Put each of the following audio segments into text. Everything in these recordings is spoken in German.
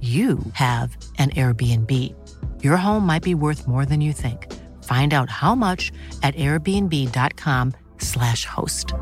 you have an Airbnb. Your home might be worth more than you think. Find out how much at airbnb.com/slash host.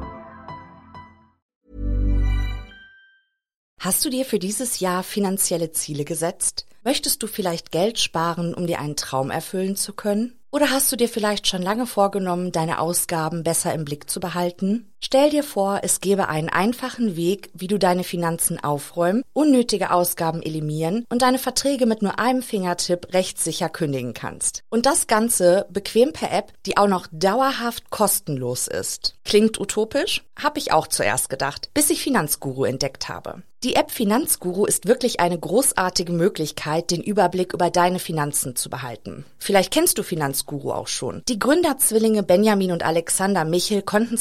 Hast du dir für dieses Jahr finanzielle Ziele gesetzt? Möchtest du vielleicht Geld sparen, um dir einen Traum erfüllen zu können? Oder hast du dir vielleicht schon lange vorgenommen, deine Ausgaben besser im Blick zu behalten? Stell dir vor, es gäbe einen einfachen Weg, wie du deine Finanzen aufräumen, unnötige Ausgaben eliminieren und deine Verträge mit nur einem Fingertipp rechtssicher kündigen kannst. Und das Ganze bequem per App, die auch noch dauerhaft kostenlos ist. Klingt utopisch? Hab ich auch zuerst gedacht, bis ich Finanzguru entdeckt habe. Die App Finanzguru ist wirklich eine großartige Möglichkeit, den Überblick über deine Finanzen zu behalten. Vielleicht kennst du Finanzguru auch schon. Die Gründerzwillinge Benjamin und Alexander Michel konnten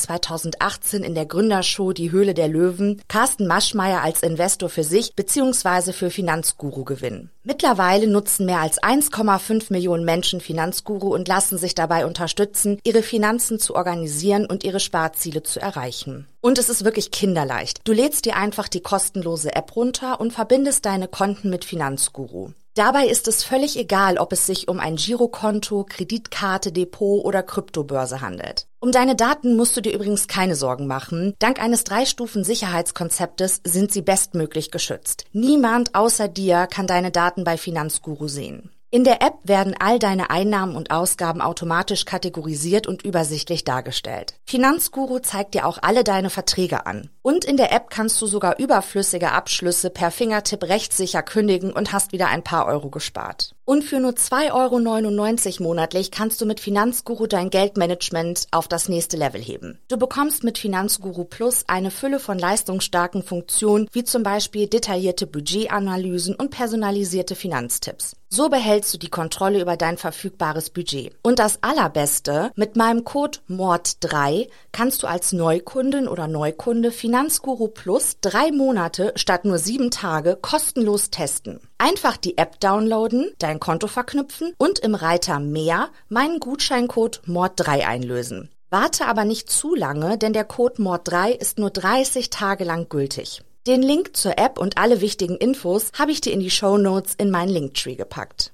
2018 in der Gründershow Die Höhle der Löwen Carsten Maschmeyer als Investor für sich bzw. für Finanzguru gewinnen. Mittlerweile nutzen mehr als 1,5 Millionen Menschen Finanzguru und lassen sich dabei unterstützen, ihre Finanzen zu organisieren und ihre Sparziele zu erreichen. Und es ist wirklich kinderleicht. Du lädst dir einfach die kostenlose App runter und verbindest deine Konten mit Finanzguru. Dabei ist es völlig egal, ob es sich um ein Girokonto, Kreditkarte, Depot oder Kryptobörse handelt. Um deine Daten musst du dir übrigens keine Sorgen machen. Dank eines Drei-Stufen-Sicherheitskonzeptes sind sie bestmöglich geschützt. Niemand außer dir kann deine Daten bei Finanzguru sehen. In der App werden all deine Einnahmen und Ausgaben automatisch kategorisiert und übersichtlich dargestellt. Finanzguru zeigt dir auch alle deine Verträge an. Und in der App kannst du sogar überflüssige Abschlüsse per Fingertipp rechtssicher kündigen und hast wieder ein paar Euro gespart. Und für nur 2,99 Euro monatlich kannst du mit Finanzguru dein Geldmanagement auf das nächste Level heben. Du bekommst mit Finanzguru Plus eine Fülle von leistungsstarken Funktionen, wie zum Beispiel detaillierte Budgetanalysen und personalisierte Finanztipps. So behältst du die Kontrolle über dein verfügbares Budget. Und das Allerbeste, mit meinem Code MORD3 kannst du als Neukundin oder Neukunde Finanzguru Plus drei Monate statt nur sieben Tage kostenlos testen. Einfach die App downloaden, dein Konto verknüpfen und im Reiter Mehr meinen Gutscheincode MORD3 einlösen. Warte aber nicht zu lange, denn der Code MORD3 ist nur 30 Tage lang gültig. Den Link zur App und alle wichtigen Infos habe ich dir in die Show Notes in meinen Linktree gepackt.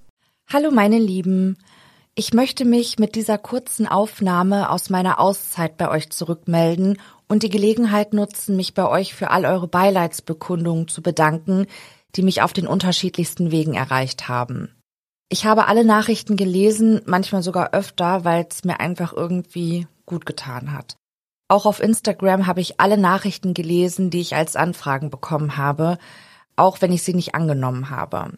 Hallo meine Lieben. Ich möchte mich mit dieser kurzen Aufnahme aus meiner Auszeit bei euch zurückmelden und die Gelegenheit nutzen, mich bei euch für all eure Beileidsbekundungen zu bedanken, die mich auf den unterschiedlichsten Wegen erreicht haben. Ich habe alle Nachrichten gelesen, manchmal sogar öfter, weil es mir einfach irgendwie gut getan hat. Auch auf Instagram habe ich alle Nachrichten gelesen, die ich als Anfragen bekommen habe, auch wenn ich sie nicht angenommen habe.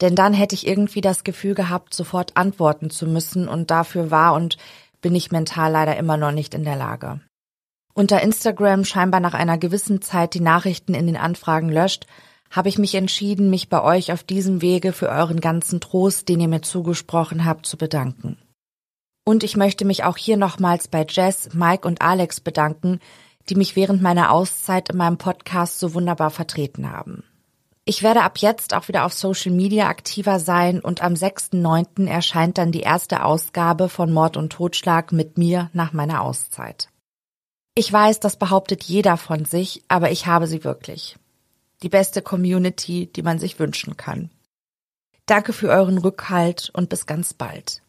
Denn dann hätte ich irgendwie das Gefühl gehabt, sofort antworten zu müssen und dafür war und bin ich mental leider immer noch nicht in der Lage. Unter Instagram scheinbar nach einer gewissen Zeit die Nachrichten in den Anfragen löscht, habe ich mich entschieden, mich bei euch auf diesem Wege für euren ganzen Trost, den ihr mir zugesprochen habt, zu bedanken. Und ich möchte mich auch hier nochmals bei Jess, Mike und Alex bedanken, die mich während meiner Auszeit in meinem Podcast so wunderbar vertreten haben. Ich werde ab jetzt auch wieder auf Social Media aktiver sein und am 6.9. erscheint dann die erste Ausgabe von Mord und Totschlag mit mir nach meiner Auszeit. Ich weiß, das behauptet jeder von sich, aber ich habe sie wirklich. Die beste Community, die man sich wünschen kann. Danke für euren Rückhalt und bis ganz bald.